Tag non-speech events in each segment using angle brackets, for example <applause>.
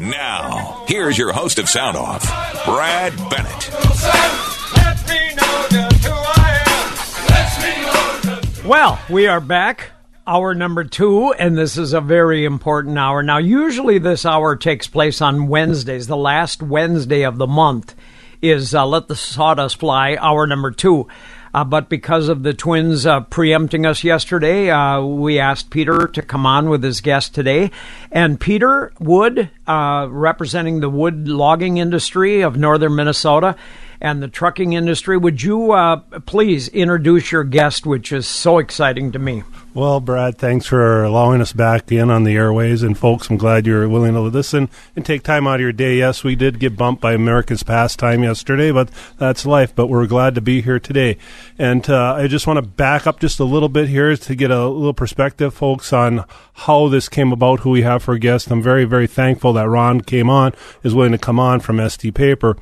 Now, here's your host of Sound Off, Brad Bennett. Well, we are back. Hour number two, and this is a very important hour. Now, usually this hour takes place on Wednesdays. The last Wednesday of the month is uh, Let the Sawdust Fly, hour number two. Uh, but because of the Twins uh, preempting us yesterday, uh, we asked Peter to come on with his guest today. And Peter Wood, uh, representing the wood logging industry of northern Minnesota and the trucking industry, would you uh, please introduce your guest, which is so exciting to me? Well, Brad, thanks for allowing us back in on the airways. And folks, I'm glad you're willing to listen and take time out of your day. Yes, we did get bumped by America's pastime yesterday, but that's life. But we're glad to be here today. And uh, I just want to back up just a little bit here to get a little perspective, folks, on how this came about, who we have for a guest. I'm very, very thankful that Ron came on, is willing to come on from ST Paper.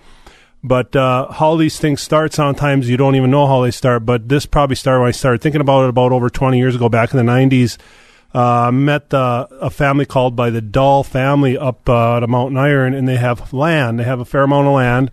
But uh, how these things start, sometimes you don't even know how they start. But this probably started when I started thinking about it about over 20 years ago, back in the 90s. Uh, met uh, a family called by the Dahl family up uh, at Mountain Iron, and they have land. They have a fair amount of land,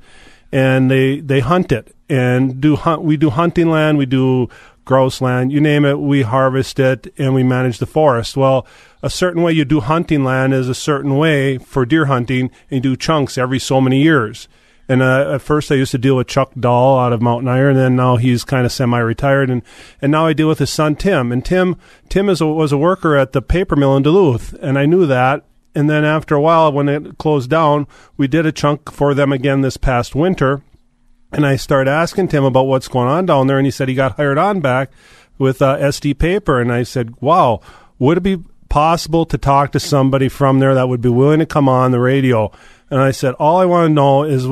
and they they hunt it and do hunt. We do hunting land. We do grouse land. You name it, we harvest it and we manage the forest. Well, a certain way you do hunting land is a certain way for deer hunting, and you do chunks every so many years. And uh, at first, I used to deal with Chuck Dahl out of Mountain Iron, and then now he's kind of semi-retired, and and now I deal with his son Tim. And Tim Tim is a, was a worker at the paper mill in Duluth, and I knew that. And then after a while, when it closed down, we did a chunk for them again this past winter. And I started asking Tim about what's going on down there, and he said he got hired on back with uh, ST Paper. And I said, "Wow, would it be possible to talk to somebody from there that would be willing to come on the radio?" And I said, all I want to know is,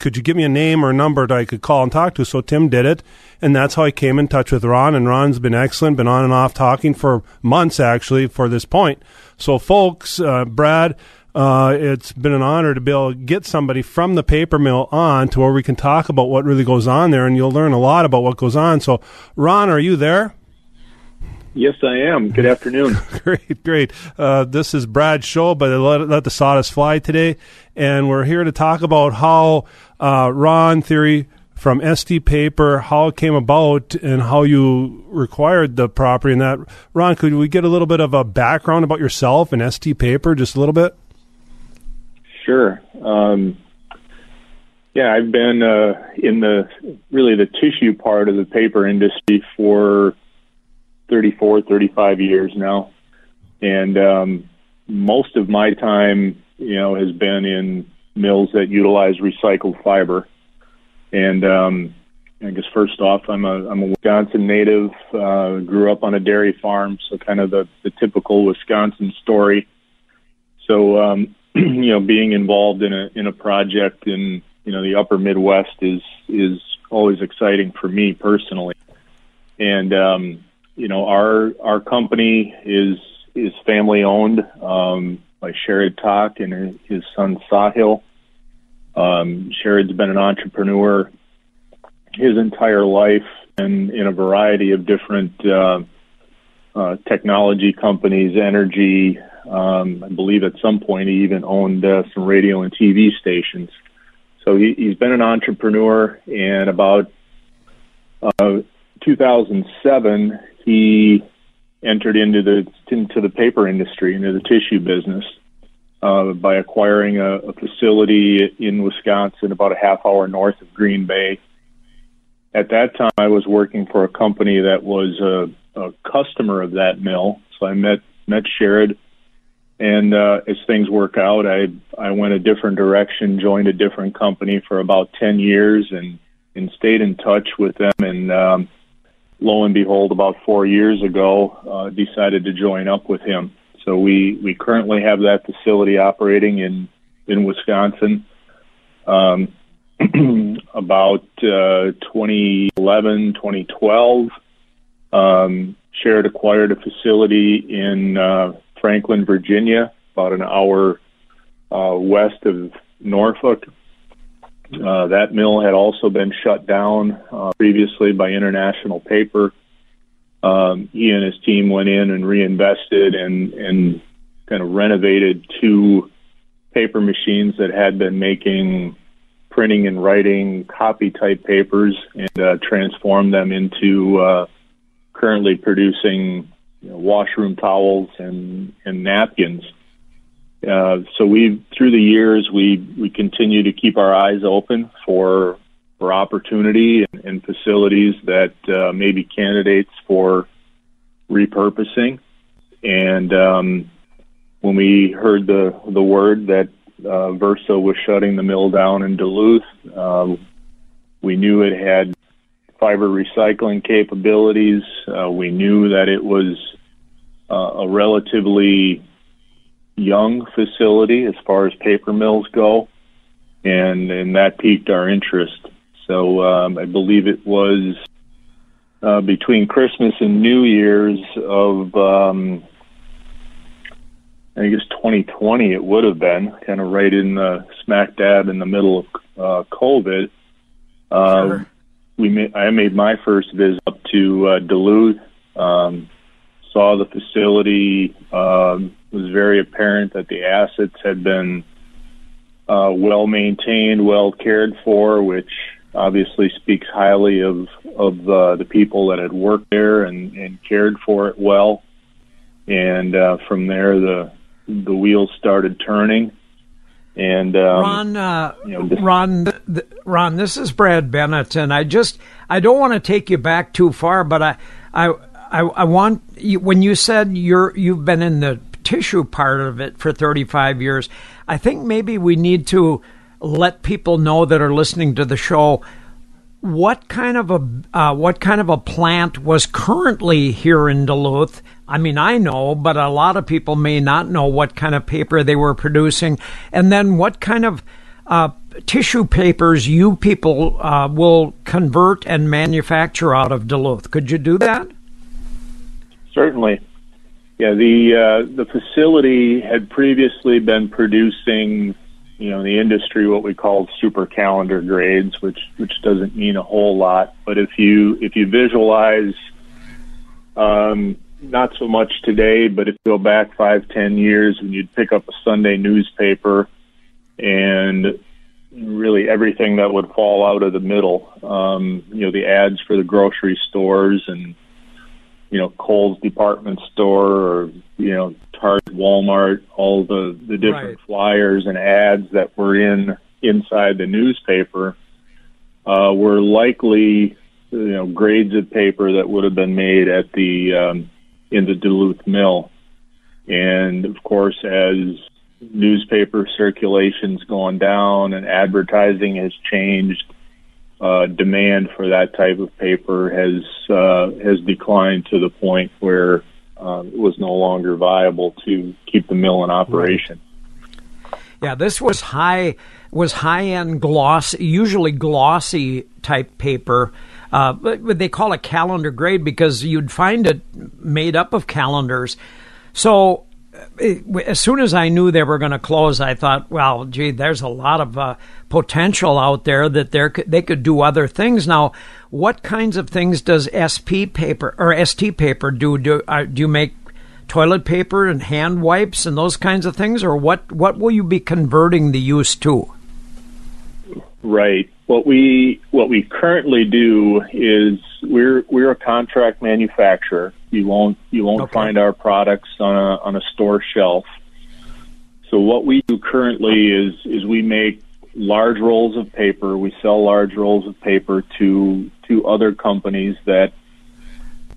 could you give me a name or a number that I could call and talk to? So Tim did it, and that's how I came in touch with Ron. And Ron's been excellent, been on and off talking for months actually for this point. So, folks, uh, Brad. Uh, it's been an honor to be able to get somebody from the paper mill on to where we can talk about what really goes on there, and you'll learn a lot about what goes on. So, Ron, are you there? Yes, I am. Good <laughs> afternoon. great, great. Uh, this is Brad show, but let, let the sawdust fly today, and we're here to talk about how uh, Ron Theory from ST Paper, how it came about, and how you required the property. And that, Ron, could we get a little bit of a background about yourself and ST Paper, just a little bit? Sure. Um, yeah, I've been uh, in the really the tissue part of the paper industry for 34, 35 years now. And um, most of my time, you know, has been in mills that utilize recycled fiber. And um, I guess first off, I'm a I'm a Wisconsin native. Uh, grew up on a dairy farm, so kind of the the typical Wisconsin story. So um, <clears throat> you know, being involved in a in a project in you know the Upper Midwest is is always exciting for me personally. And um, you know, our our company is is family owned um, by Sharad Tak and his son Sahil. Um, Sharad's been an entrepreneur his entire life and in a variety of different uh, uh, technology companies, energy. Um, I believe at some point he even owned uh, some radio and TV stations. So he, he's been an entrepreneur, and about uh, 2007, he entered into the into the paper industry, into the tissue business, uh, by acquiring a, a facility in Wisconsin, about a half hour north of Green Bay. At that time, I was working for a company that was a, a customer of that mill, so I met met Sharad. And uh, as things work out, I I went a different direction, joined a different company for about ten years, and and stayed in touch with them. And um, lo and behold, about four years ago, uh, decided to join up with him. So we, we currently have that facility operating in, in Wisconsin. Um, <clears throat> about uh, 2011, 2012, um, Sharad acquired a facility in uh, Franklin, Virginia, about an hour uh, west of Norfolk. Uh, that mill had also been shut down uh, previously by International Paper. Um, he and his team went in and reinvested and, and kind of renovated two paper machines that had been making printing and writing copy type papers and uh, transformed them into uh, currently producing you know, washroom towels and, and napkins. Uh, so we, through the years, we we continue to keep our eyes open for for opportunity and, and facilities that uh, may be candidates for repurposing. And um, when we heard the the word that uh, Verso was shutting the mill down in Duluth, um, we knew it had fiber recycling capabilities. Uh, we knew that it was uh, a relatively young facility as far as paper mills go, and and that piqued our interest. So um, I believe it was uh, between Christmas and New Year's of um, I guess 2020 it would have been kind of right in the smack dab in the middle of uh, COVID. Uh, sure. We made, I made my first visit up to uh, Duluth. Um, saw the facility. Um, was very apparent that the assets had been uh, well maintained, well cared for, which obviously speaks highly of of uh, the people that had worked there and, and cared for it well. And uh, from there, the the wheels started turning. And um, Ron, uh, you know, this- Ron, th- Ron, this is Brad Bennett, and I just I don't want to take you back too far, but I I I, I want you, when you said you're you've been in the tissue part of it for 35 years. I think maybe we need to let people know that are listening to the show what kind of a uh, what kind of a plant was currently here in Duluth. I mean, I know, but a lot of people may not know what kind of paper they were producing, and then what kind of uh, tissue papers you people uh, will convert and manufacture out of Duluth. Could you do that? Certainly. Yeah, the uh, the facility had previously been producing, you know, the industry what we call super calendar grades, which which doesn't mean a whole lot. But if you if you visualize, um, not so much today, but if you go back five ten years when you'd pick up a Sunday newspaper, and really everything that would fall out of the middle, um, you know, the ads for the grocery stores and you know Kohl's department store or you know Target, Walmart, all the the different right. flyers and ads that were in inside the newspaper uh, were likely you know grades of paper that would have been made at the um, in the Duluth mill, and of course as newspaper circulation's gone down and advertising has changed uh, demand for that type of paper has uh, has declined to the point where uh, it was no longer viable to keep the mill in operation. Yeah, this was high was high end gloss, usually glossy type paper. Uh, but they call it calendar grade because you'd find it made up of calendars. So as soon as I knew they were going to close, I thought, well, gee, there's a lot of uh, potential out there that they they could do other things. Now, what kinds of things does SP paper or ST paper do? Do, uh, do you make toilet paper and hand wipes and those kinds of things, or what? What will you be converting the use to? Right. What we what we currently do is we're we're a contract manufacturer. You won't you won't okay. find our products on a on a store shelf. So what we do currently is is we make large rolls of paper. We sell large rolls of paper to to other companies that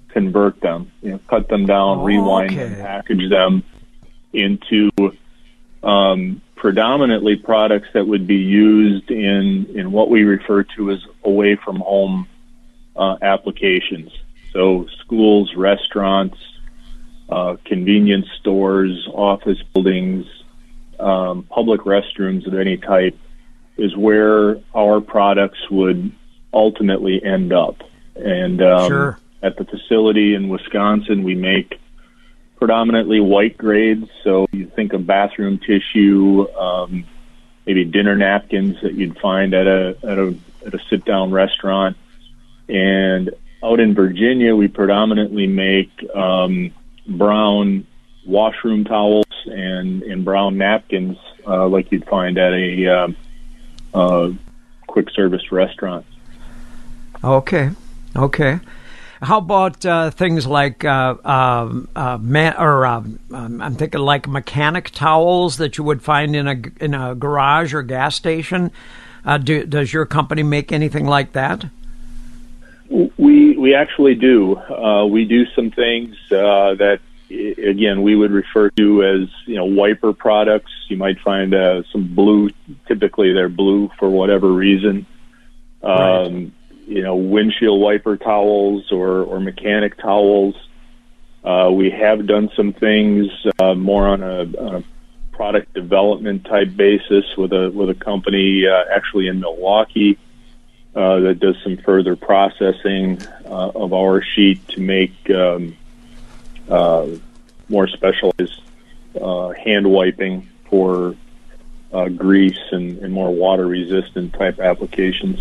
convert them, you know, cut them down, oh, rewind okay. them, package them into um, predominantly products that would be used in, in what we refer to as away from home uh, applications. So schools, restaurants, uh, convenience stores, office buildings, um, public restrooms of any type is where our products would ultimately end up. And um, sure. at the facility in Wisconsin, we make predominantly white grades. So you think of bathroom tissue, um, maybe dinner napkins that you'd find at a at a at a sit down restaurant. And out in Virginia, we predominantly make um, brown washroom towels and, and brown napkins uh, like you'd find at a um, uh, quick service restaurant. Okay, okay. How about uh, things like uh, um, uh, ma- or um, I'm thinking like mechanic towels that you would find in a in a garage or gas station? Uh, do, does your company make anything like that? We we actually do. Uh, we do some things uh, that again we would refer to as you know wiper products. You might find uh, some blue. Typically, they're blue for whatever reason. Um, right you know, windshield wiper towels or, or mechanic towels. Uh, we have done some things uh, more on a, on a, product development type basis with a with a company uh, actually in Milwaukee uh, that does some further processing uh, of our sheet to make um, uh, more specialized hand wiping for grease and, and more water resistant type applications.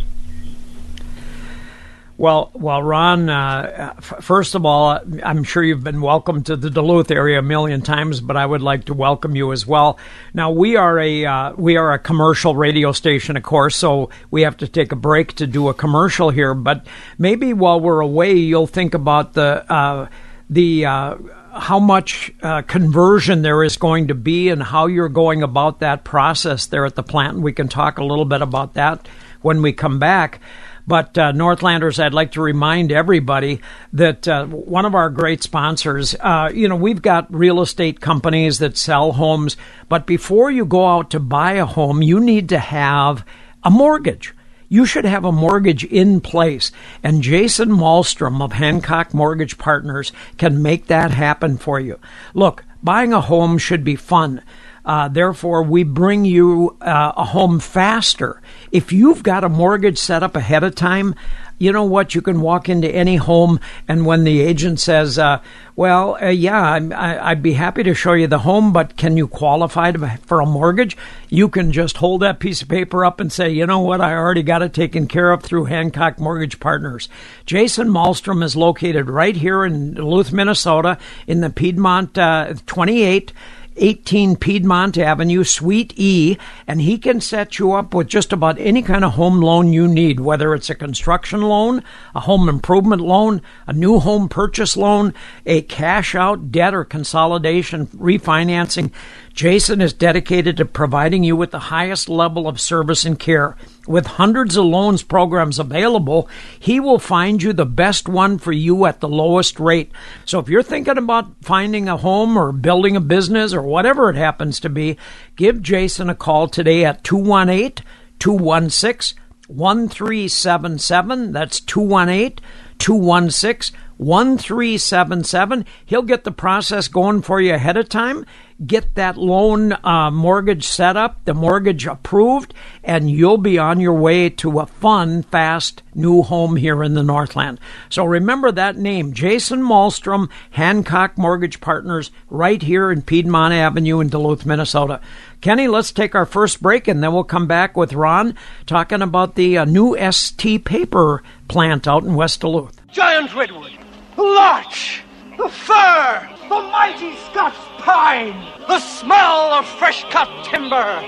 Well, well, Ron. Uh, f- first of all, I'm sure you've been welcome to the Duluth area a million times, but I would like to welcome you as well. Now, we are a uh, we are a commercial radio station, of course, so we have to take a break to do a commercial here. But maybe while we're away, you'll think about the uh, the uh, how much uh, conversion there is going to be and how you're going about that process there at the plant. We can talk a little bit about that when we come back. But uh, Northlanders, I'd like to remind everybody that uh, one of our great sponsors, uh, you know, we've got real estate companies that sell homes, but before you go out to buy a home, you need to have a mortgage. You should have a mortgage in place. And Jason Malmstrom of Hancock Mortgage Partners can make that happen for you. Look, buying a home should be fun. Uh, therefore, we bring you uh, a home faster. If you've got a mortgage set up ahead of time, you know what? You can walk into any home, and when the agent says, uh, "Well, uh, yeah, I, would be happy to show you the home, but can you qualify to, for a mortgage?" You can just hold that piece of paper up and say, "You know what? I already got it taken care of through Hancock Mortgage Partners." Jason Malmstrom is located right here in Duluth, Minnesota, in the Piedmont uh, 28. 18 Piedmont Avenue, Suite E, and he can set you up with just about any kind of home loan you need, whether it's a construction loan, a home improvement loan, a new home purchase loan, a cash out debt or consolidation refinancing. Jason is dedicated to providing you with the highest level of service and care. With hundreds of loans programs available, he will find you the best one for you at the lowest rate. So if you're thinking about finding a home or building a business or whatever it happens to be, give Jason a call today at 218 216 1377. That's 218 216 1377. He'll get the process going for you ahead of time get that loan uh, mortgage set up, the mortgage approved, and you'll be on your way to a fun, fast new home here in the Northland. So remember that name, Jason Malmstrom, Hancock Mortgage Partners, right here in Piedmont Avenue in Duluth, Minnesota. Kenny, let's take our first break and then we'll come back with Ron talking about the uh, new ST paper plant out in West Duluth. Giant redwood, larch, the fir, the mighty Scotch pine, the smell of fresh cut timber,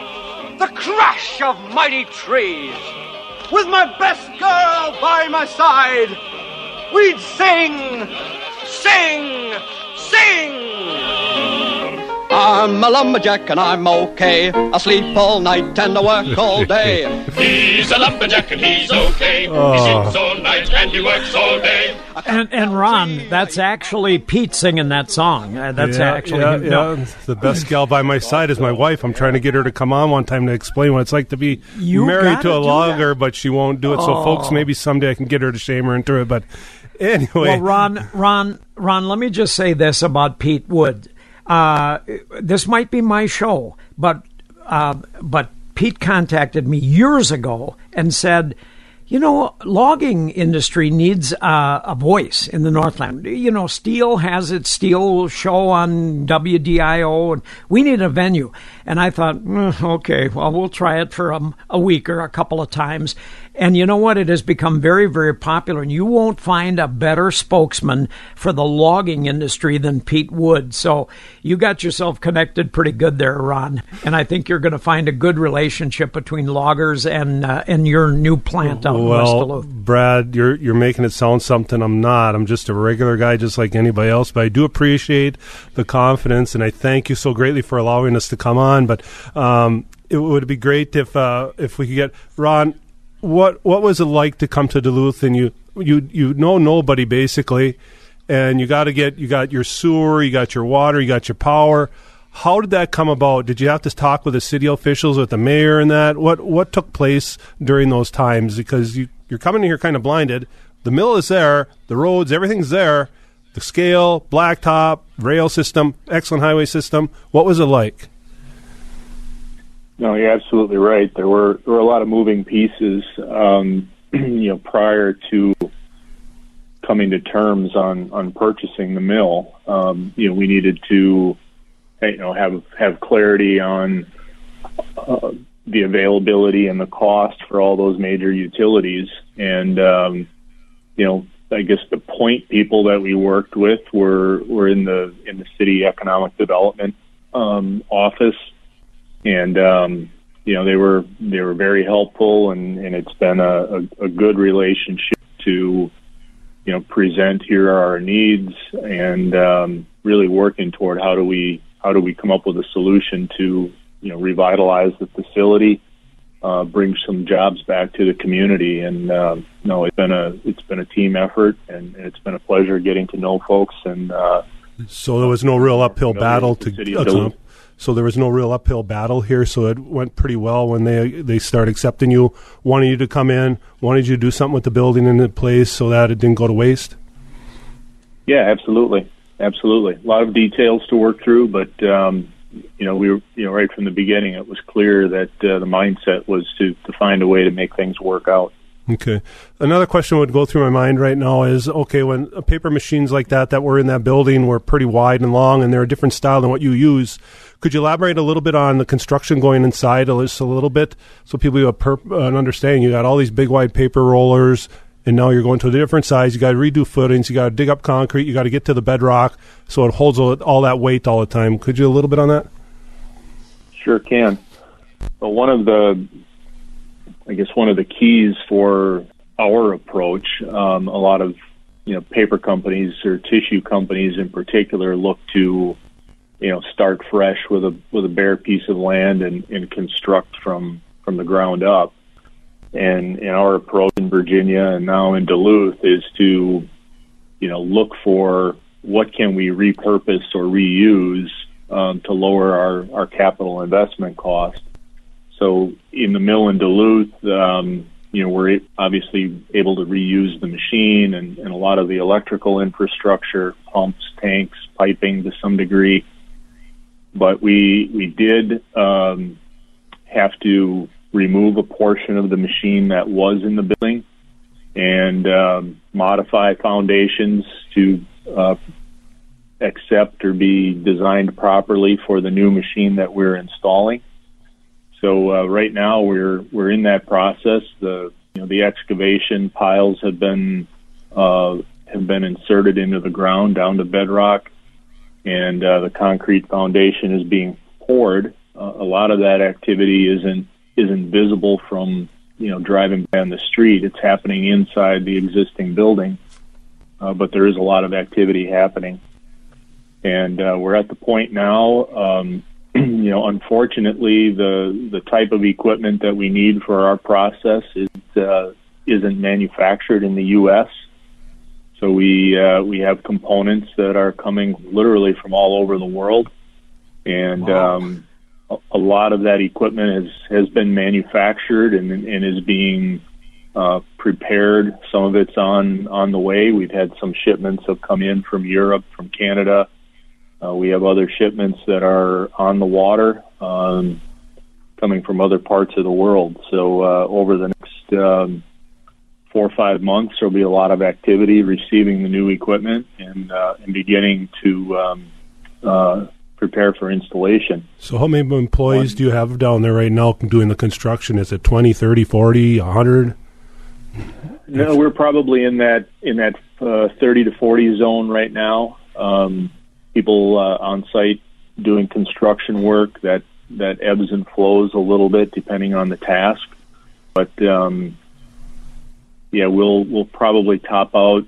the crash of mighty trees. With my best girl by my side, we'd sing, sing, sing. I'm a lumberjack and I'm okay. I sleep all night and I work all day. <laughs> he's a lumberjack and he's okay. Oh. He sleeps all night and he works all day. And, and Ron, that's actually Pete singing that song. Uh, that's yeah, actually yeah, no. yeah. The best gal by my side is my wife. I'm trying to get her to come on one time to explain what it's like to be you married to a logger, that. but she won't do it. Oh. So, folks, maybe someday I can get her to shame her into it. But anyway, well, Ron, Ron, Ron, let me just say this about Pete Wood uh, this might be my show, but uh, but Pete contacted me years ago and said, you know, logging industry needs uh, a voice in the Northland. You know, Steel has its Steel show on WDIO, and we need a venue. And I thought, mm, okay, well, we'll try it for a, a week or a couple of times. And you know what? It has become very, very popular. And you won't find a better spokesman for the logging industry than Pete Wood. So you got yourself connected pretty good there, Ron. And I think you're going to find a good relationship between loggers and uh, and your new plant out well, in West Duluth. Brad, you're you're making it sound something I'm not. I'm just a regular guy, just like anybody else. But I do appreciate the confidence, and I thank you so greatly for allowing us to come on. But um, it would be great if uh, if we could get Ron what what was it like to come to Duluth and you you you know nobody basically, and you got to get you got your sewer, you got your water, you got your power. How did that come about? Did you have to talk with the city officials, with the mayor, and that? What what took place during those times? Because you you're coming in here kind of blinded. The mill is there, the roads, everything's there. The scale, blacktop, rail system, excellent highway system. What was it like? No, you're absolutely right. There were there were a lot of moving pieces, um, <clears throat> you know, prior to coming to terms on on purchasing the mill. Um, you know, we needed to, you know, have have clarity on uh, the availability and the cost for all those major utilities, and um, you know, I guess the point people that we worked with were were in the in the city economic development um, office and um, you know they were they were very helpful, and, and it's been a, a, a good relationship to you know present here are our needs and um, really working toward how do we how do we come up with a solution to you know revitalize the facility, uh, bring some jobs back to the community, and um, no, it's been a it's been a team effort, and it's been a pleasure getting to know folks and. Uh, so there was no real uphill battle to. Uh, so there was no real uphill battle here. So it went pretty well when they they start accepting you, wanting you to come in, wanted you to do something with the building in the place so that it didn't go to waste. Yeah, absolutely, absolutely. A lot of details to work through, but um, you know, we were you know right from the beginning, it was clear that uh, the mindset was to to find a way to make things work out. Okay. Another question would go through my mind right now is okay, when paper machines like that that were in that building were pretty wide and long and they're a different style than what you use, could you elaborate a little bit on the construction going inside just a little bit so people have uh, an understanding? You got all these big wide paper rollers and now you're going to a different size. You got to redo footings. You got to dig up concrete. You got to get to the bedrock so it holds all that weight all the time. Could you a little bit on that? Sure can. Well, one of the I guess one of the keys for our approach, um, a lot of you know paper companies or tissue companies in particular look to you know start fresh with a with a bare piece of land and, and construct from from the ground up. And in our approach in Virginia and now in Duluth is to you know look for what can we repurpose or reuse um, to lower our, our capital investment cost so in the mill in Duluth, um, you know, we're obviously able to reuse the machine and, and a lot of the electrical infrastructure, pumps, tanks, piping to some degree. But we we did um, have to remove a portion of the machine that was in the building and um, modify foundations to uh, accept or be designed properly for the new machine that we're installing. So uh, right now we're we're in that process. The you know the excavation piles have been uh, have been inserted into the ground down to bedrock, and uh, the concrete foundation is being poured. Uh, a lot of that activity isn't isn't visible from you know driving down the street. It's happening inside the existing building, uh, but there is a lot of activity happening, and uh, we're at the point now. Um, <clears throat> you know, unfortunately, the the type of equipment that we need for our process is uh, isn't manufactured in the U.S. So we uh, we have components that are coming literally from all over the world, and wow. um, a, a, lot of that equipment has has been manufactured and and is being uh, prepared. Some of it's on on the way. We've had some shipments have come in from Europe, from Canada uh, we have other shipments that are on the water um, coming from other parts of the world. So uh, over the next um, four or five months, there'll be a lot of activity receiving the new equipment and, uh, and beginning to um, uh, prepare for installation. So how many employees One, do you have down there right now doing the construction? Is it 20, 30, 40, 100? No, we're probably in that in that uh, 30 to 40 zone right now. Um, people uh, on site doing construction work that that ebbs and flows a little bit depending on the task, but um, yeah, we'll we'll probably top out.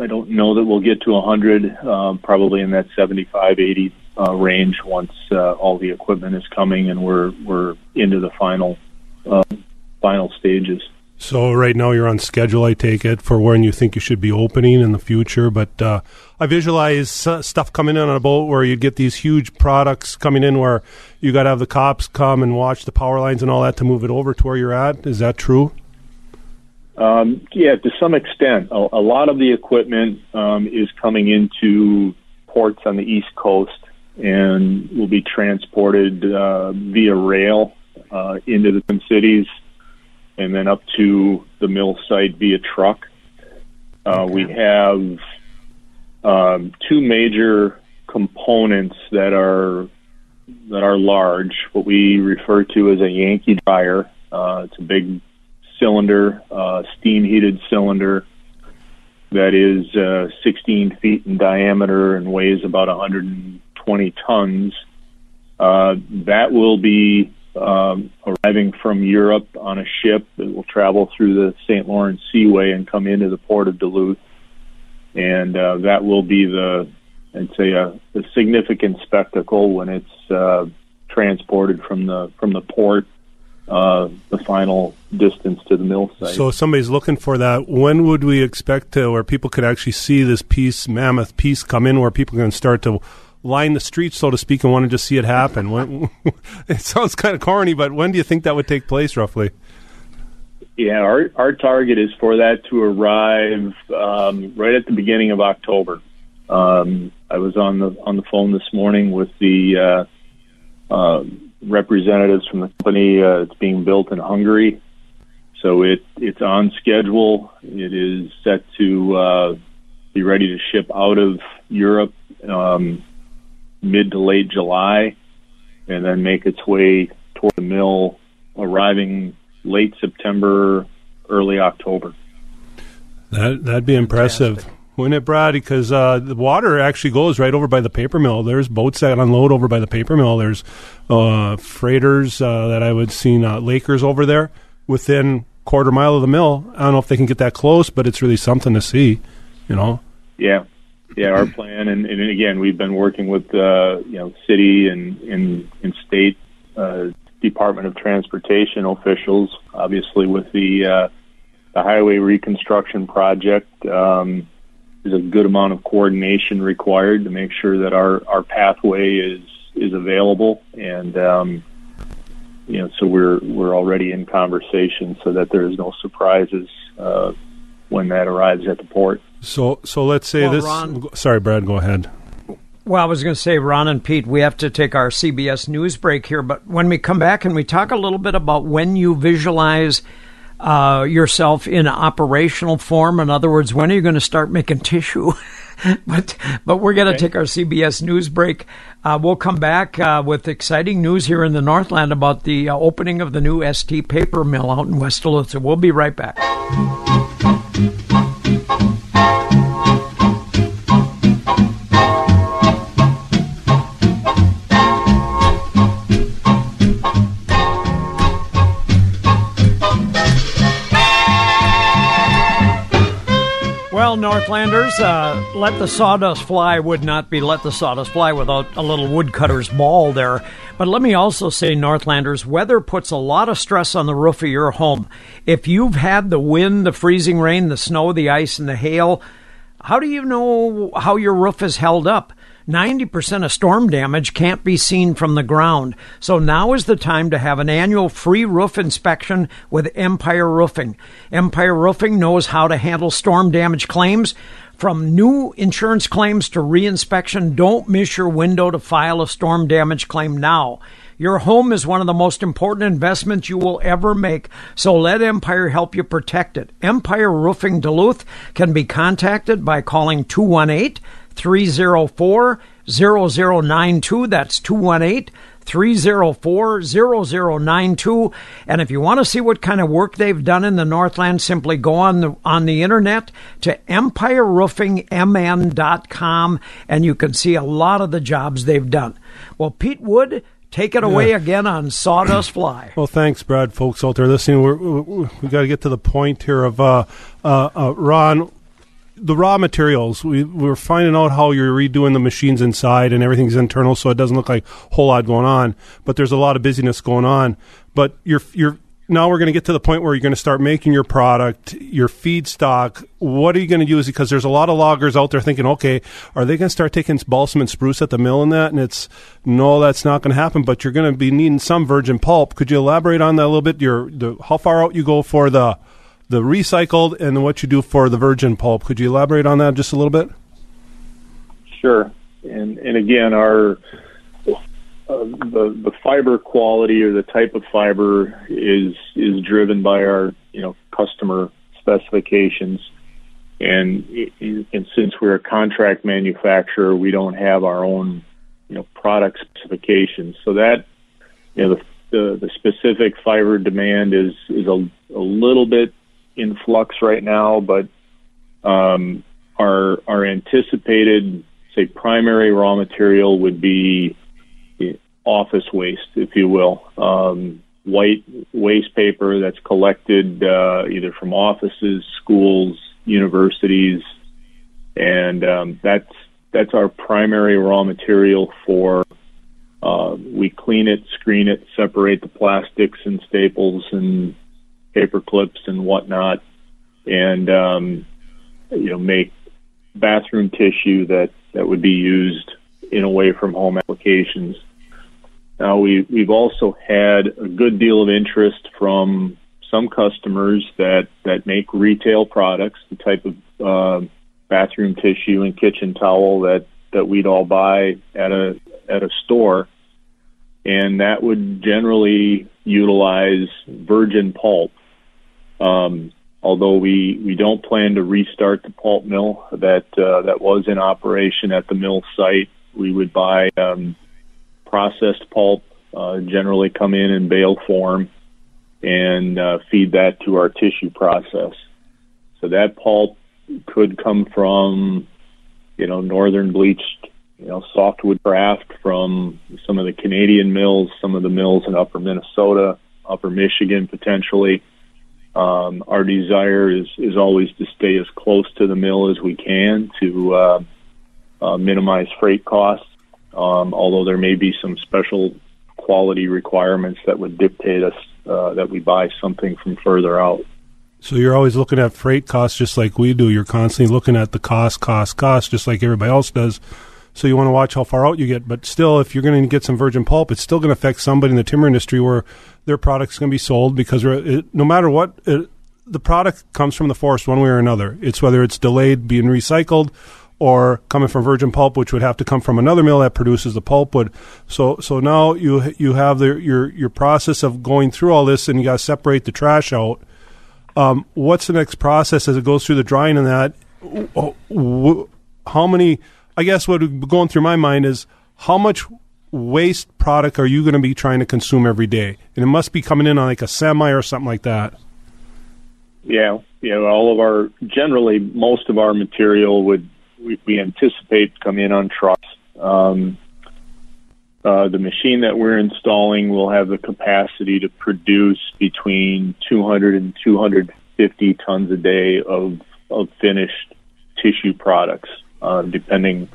I don't know that we'll get to 100. Um, probably in that 75, 80 uh, range once uh, all the equipment is coming and we're we're into the final uh, final stages. So right now you're on schedule, I take it, for when you think you should be opening in the future. But uh, I visualize uh, stuff coming in on a boat where you get these huge products coming in where you got to have the cops come and watch the power lines and all that to move it over to where you're at. Is that true? Um, yeah, to some extent. A, a lot of the equipment um, is coming into ports on the East Coast and will be transported uh, via rail uh, into the Cities and then up to the mill site via truck. Uh, we have um, two major components that are that are large, what we refer to as a Yankee dryer. Uh, it's a big cylinder, uh, steam heated cylinder that is uh, 16 feet in diameter and weighs about 120 tons. Uh, that will be um, arriving from Europe on a ship that will travel through the St. Lawrence Seaway and come into the port of Duluth. And uh, that will be the, I'd say, a, a significant spectacle when it's uh, transported from the from the port uh, the final distance to the mill site. So, if somebody's looking for that, when would we expect to, where people could actually see this piece, mammoth piece, come in, where people can start to line the streets, so to speak, and want to just see it happen? When, <laughs> it sounds kind of corny, but when do you think that would take place, roughly? Yeah, our our target is for that to arrive um, right at the beginning of October. Um, I was on the on the phone this morning with the uh, uh, representatives from the company. Uh, it's being built in Hungary, so it it's on schedule. It is set to uh, be ready to ship out of Europe um, mid to late July, and then make its way toward the mill, arriving late September, early October. That that'd be impressive. Fantastic. Wouldn't it, Brad? Because uh, the water actually goes right over by the paper mill. There's boats that unload over by the paper mill. There's uh, freighters uh, that I would see uh, Lakers over there within quarter mile of the mill. I don't know if they can get that close, but it's really something to see. You know. Yeah, yeah. Our plan, and, and again, we've been working with uh, you know city and and, and state uh, Department of Transportation officials, obviously with the uh, the highway reconstruction project. Um, there's a good amount of coordination required to make sure that our, our pathway is is available and um, you know so we're we're already in conversation so that there is no surprises uh, when that arrives at the port. So so let's say well, this. Ron, sorry, Brad. Go ahead. Well, I was going to say, Ron and Pete, we have to take our CBS news break here, but when we come back and we talk a little bit about when you visualize uh, yourself in operational form? In other words, when are you going to start making tissue? <laughs> but but we're going to okay. take our CBS news break. Uh, we'll come back uh, with exciting news here in the Northland about the uh, opening of the new ST paper mill out in West Duluth. So we'll be right back. Northlanders, uh, let the sawdust fly would not be let the sawdust fly without a little woodcutter's ball there. But let me also say, Northlanders, weather puts a lot of stress on the roof of your home. If you've had the wind, the freezing rain, the snow, the ice, and the hail, how do you know how your roof is held up? 90% of storm damage can't be seen from the ground. So now is the time to have an annual free roof inspection with Empire Roofing. Empire Roofing knows how to handle storm damage claims. From new insurance claims to reinspection, don't miss your window to file a storm damage claim now. Your home is one of the most important investments you will ever make, so let Empire help you protect it. Empire Roofing Duluth can be contacted by calling 218 304 0092. That's 218 304 0092. And if you want to see what kind of work they've done in the Northland, simply go on the, on the internet to empireroofingmn.com and you can see a lot of the jobs they've done. Well, Pete Wood, Take it away again on Sawdust Fly. <clears throat> Well, thanks, Brad. Folks out there listening, we're, we we got to get to the point here of uh, uh, uh, Ron. The raw materials. We we're finding out how you're redoing the machines inside and everything's internal, so it doesn't look like a whole lot going on. But there's a lot of busyness going on. But you're you're now we're going to get to the point where you're going to start making your product, your feedstock. What are you going to use? Because there's a lot of loggers out there thinking, okay, are they going to start taking balsam and spruce at the mill and that? And it's no, that's not going to happen. But you're going to be needing some virgin pulp. Could you elaborate on that a little bit? Your the, how far out you go for the the recycled and what you do for the virgin pulp? Could you elaborate on that just a little bit? Sure. And and again, our uh, the the fiber quality or the type of fiber is is driven by our you know customer specifications, and and since we're a contract manufacturer, we don't have our own you know product specifications. So that you know the the, the specific fiber demand is is a, a little bit in flux right now, but um, our our anticipated say primary raw material would be office waste, if you will. Um, white waste paper that's collected uh, either from offices, schools, universities, and um, that's that's our primary raw material for. Uh, we clean it, screen it, separate the plastics and staples and paper clips and whatnot, and um, you know make bathroom tissue that that would be used in away from home applications. Now we we've also had a good deal of interest from some customers that that make retail products, the type of uh, bathroom tissue and kitchen towel that that we'd all buy at a at a store, and that would generally utilize virgin pulp. Um, although we, we don't plan to restart the pulp mill that uh, that was in operation at the mill site, we would buy um, processed pulp, uh, generally come in in bale form, and uh, feed that to our tissue process. So that pulp could come from, you know, northern bleached, you know, softwood kraft from some of the Canadian mills, some of the mills in upper Minnesota, upper Michigan potentially. Um, our desire is, is always to stay as close to the mill as we can to uh, uh, minimize freight costs um, although there may be some special quality requirements that would dictate us uh, that we buy something from further out. So you're always looking at freight costs just like we do. You're constantly looking at the cost, cost, cost, just like everybody else does. So you want to watch how far out you get. But still, if you're going to get some virgin pulp, it's still going to affect somebody in the timber industry where their product's going to be sold because it, no matter what, it, the product comes from the forest one way or another. It's whether it's delayed being recycled or coming from virgin pulp, which would have to come from another mill that produces the pulpwood. So, so now you you have the, your your process of going through all this, and you got to separate the trash out. Um, what's the next process as it goes through the drying and that? How many? I guess what would be going through my mind is how much waste product are you going to be trying to consume every day? And it must be coming in on like a semi or something like that. Yeah, yeah. All of our generally most of our material would we, we anticipate come in on trucks. Um, uh, the machine that we're installing will have the capacity to produce between 200 and 250 tons a day of, of finished tissue products, uh, depending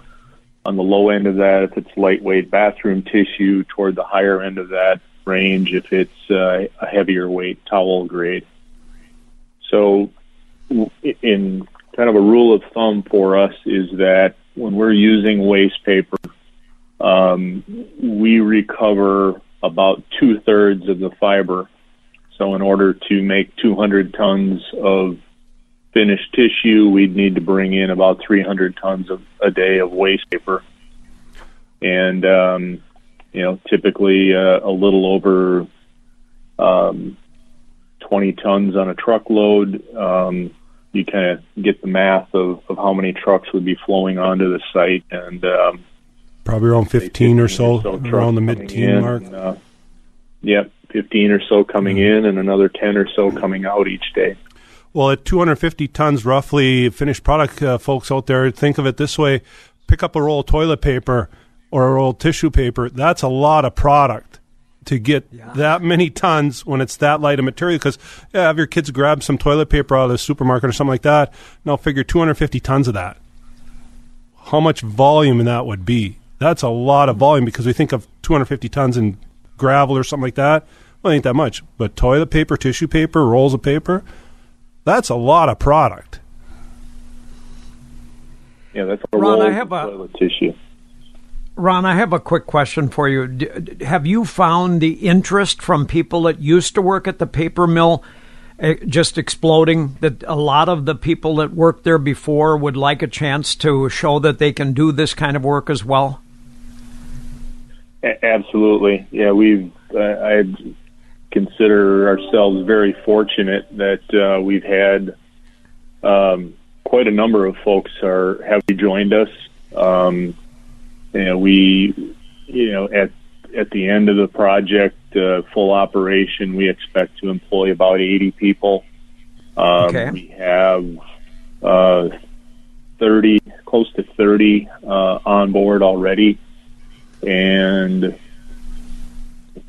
on the low end of that, if it's lightweight bathroom tissue, toward the higher end of that range, if it's uh, a heavier weight towel grade. So, in kind of a rule of thumb for us is that when we're using waste paper, um, we recover about two thirds of the fiber. So, in order to make 200 tons of finished tissue, we'd need to bring in about 300 tons of a day of waste paper, and um, you know, typically uh, a little over um, 20 tons on a truckload. Um, you kind of get the math of, of how many trucks would be flowing onto the site and um, Probably around 15 or so, trucks around the mid-teen mark. and, uh, yep, 15 or so coming in and another 10 or so coming out each day. Well, at 250 tons roughly finished product, uh, folks out there, think of it this way: pick up a roll of toilet paper or a roll of tissue paper. That's a lot of product to get that many tons when it's that light of material. Because yeah, have your kids grab some toilet paper out of the supermarket or something like that. Now figure 250 tons of that. How much volume that would be? That's a lot of volume because we think of 250 tons in gravel or something like that. Well, it ain't that much. But toilet paper, tissue paper, rolls of paper. That's a lot of product. Yeah, that's a Ron, roll I of have a- toilet tissue. Ron, I have a quick question for you. D- d- have you found the interest from people that used to work at the paper mill uh, just exploding? That a lot of the people that worked there before would like a chance to show that they can do this kind of work as well? A- absolutely. Yeah, we've. Uh, I consider ourselves very fortunate that uh, we've had um, quite a number of folks are have joined us. Um, know, we, you know, at at the end of the project, uh, full operation, we expect to employ about 80 people. Um, Okay. We have uh, 30, close to 30 uh, on board already, and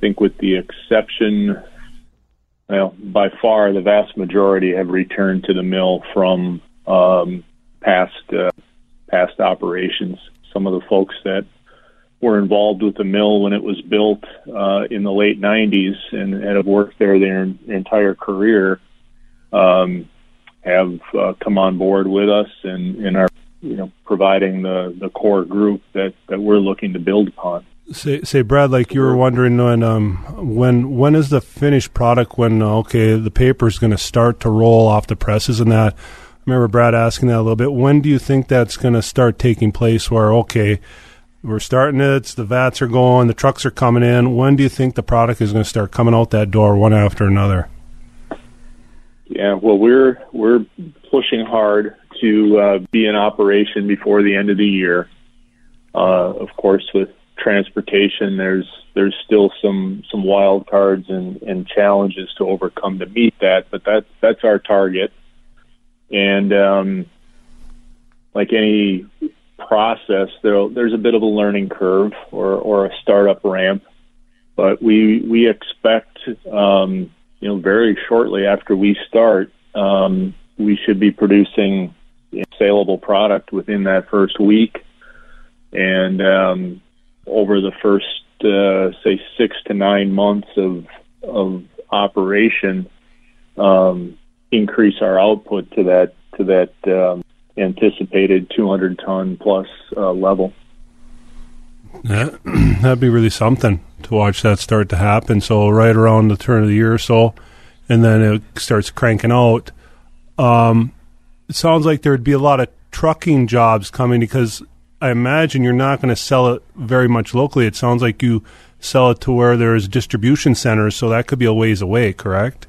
think with the exception, well, by far the vast majority have returned to the mill from um, past uh, past operations. Some of the folks that were involved with the mill when it was built uh, in the late 90s and, and have worked there their entire career um, have uh, come on board with us and, and are you know providing the, the core group that, that we're looking to build upon. Say, say, Brad, like you were wondering when, um, when, when is the finished product? When uh, okay, the paper is going to start to roll off the presses and that. I remember Brad asking that a little bit. When do you think that's going to start taking place? Where okay, we're starting it, the vats are going, the trucks are coming in. When do you think the product is going to start coming out that door one after another? Yeah, well, we're we're pushing hard to uh, be in operation before the end of the year. Uh, of course, with transportation, there's there's still some some wild cards and, and challenges to overcome to meet that, but that that's our target. And um, like any process, there there's a bit of a learning curve or or a startup ramp, but we we expect um, you know very shortly after we start, um, we should be producing saleable product within that first week, and um, over the first uh, say six to nine months of of operation, um, increase our output to that to that um, anticipated 200 ton plus uh, level. That, <clears throat> that'd be really something to watch that start to happen. So right around the turn of the year or so, and then it starts cranking out. Um, it sounds like there'd be a lot of trucking jobs coming because I imagine you're not going to sell it very much locally. It sounds like you sell it to where there's distribution centers, so that could be a ways away, correct?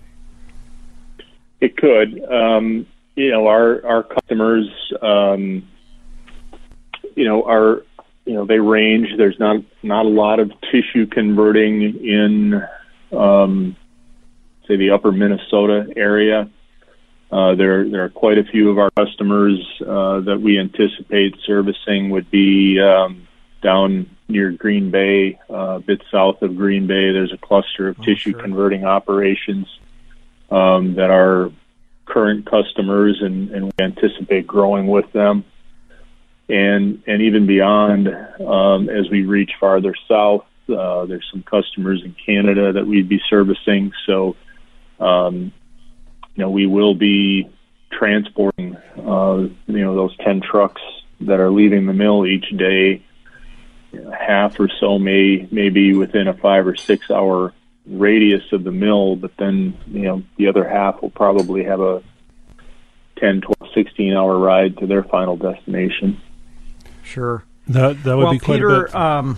It could. Um, you know, our our customers, um, you know, are you know they range. There's not not a lot of tissue converting in, um, say, the Upper Minnesota area. Uh, there there are quite a few of our customers uh, that we anticipate servicing would be um, down near Green Bay, uh, a bit south of Green Bay. There's a cluster of tissue sure. converting operations um, that are current customers, and, and we anticipate growing with them. And and even beyond, um, as we reach farther south, uh, there's some customers in Canada that we'd be servicing. So, um, you know, we will be transporting, uh, you know, those ten trucks that are leaving the mill each day. You know, half or so may may be within a five or six hour radius of the mill, but then you know the other half will probably have a 10, 12, 16 hour ride to their final destination. Sure. That that would well, be quite Peter, a bit. um,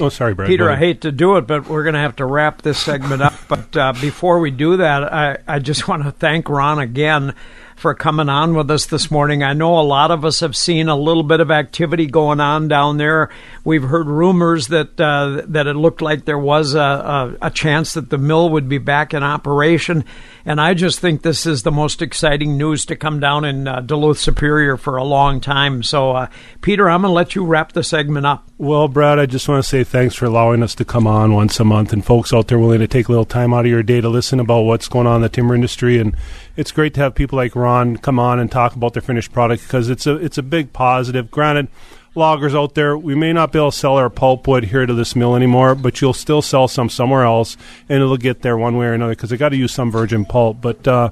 oh, sorry, Brad. Peter, I hate to do it, but we're going to have to wrap this segment up. But uh, before we do that, I, I just want to thank Ron again. For coming on with us this morning. I know a lot of us have seen a little bit of activity going on down there. We've heard rumors that uh, that it looked like there was a, a, a chance that the mill would be back in operation. And I just think this is the most exciting news to come down in uh, Duluth Superior for a long time. So, uh, Peter, I'm going to let you wrap the segment up. Well, Brad, I just want to say thanks for allowing us to come on once a month and folks out there willing to take a little time out of your day to listen about what's going on in the timber industry. And it's great to have people like Ron come on and talk about their finished product because it's a, it's a big positive. Granted, loggers out there, we may not be able to sell our pulpwood here to this mill anymore, but you'll still sell some somewhere else, and it'll get there one way or another because they got to use some virgin pulp. But uh,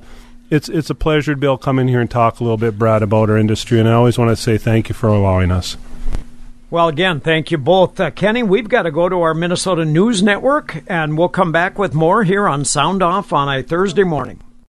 it's it's a pleasure to be able to come in here and talk a little bit, Brad, about our industry, and I always want to say thank you for allowing us. Well, again, thank you both. Uh, Kenny, we've got to go to our Minnesota News Network, and we'll come back with more here on Sound Off on a Thursday morning.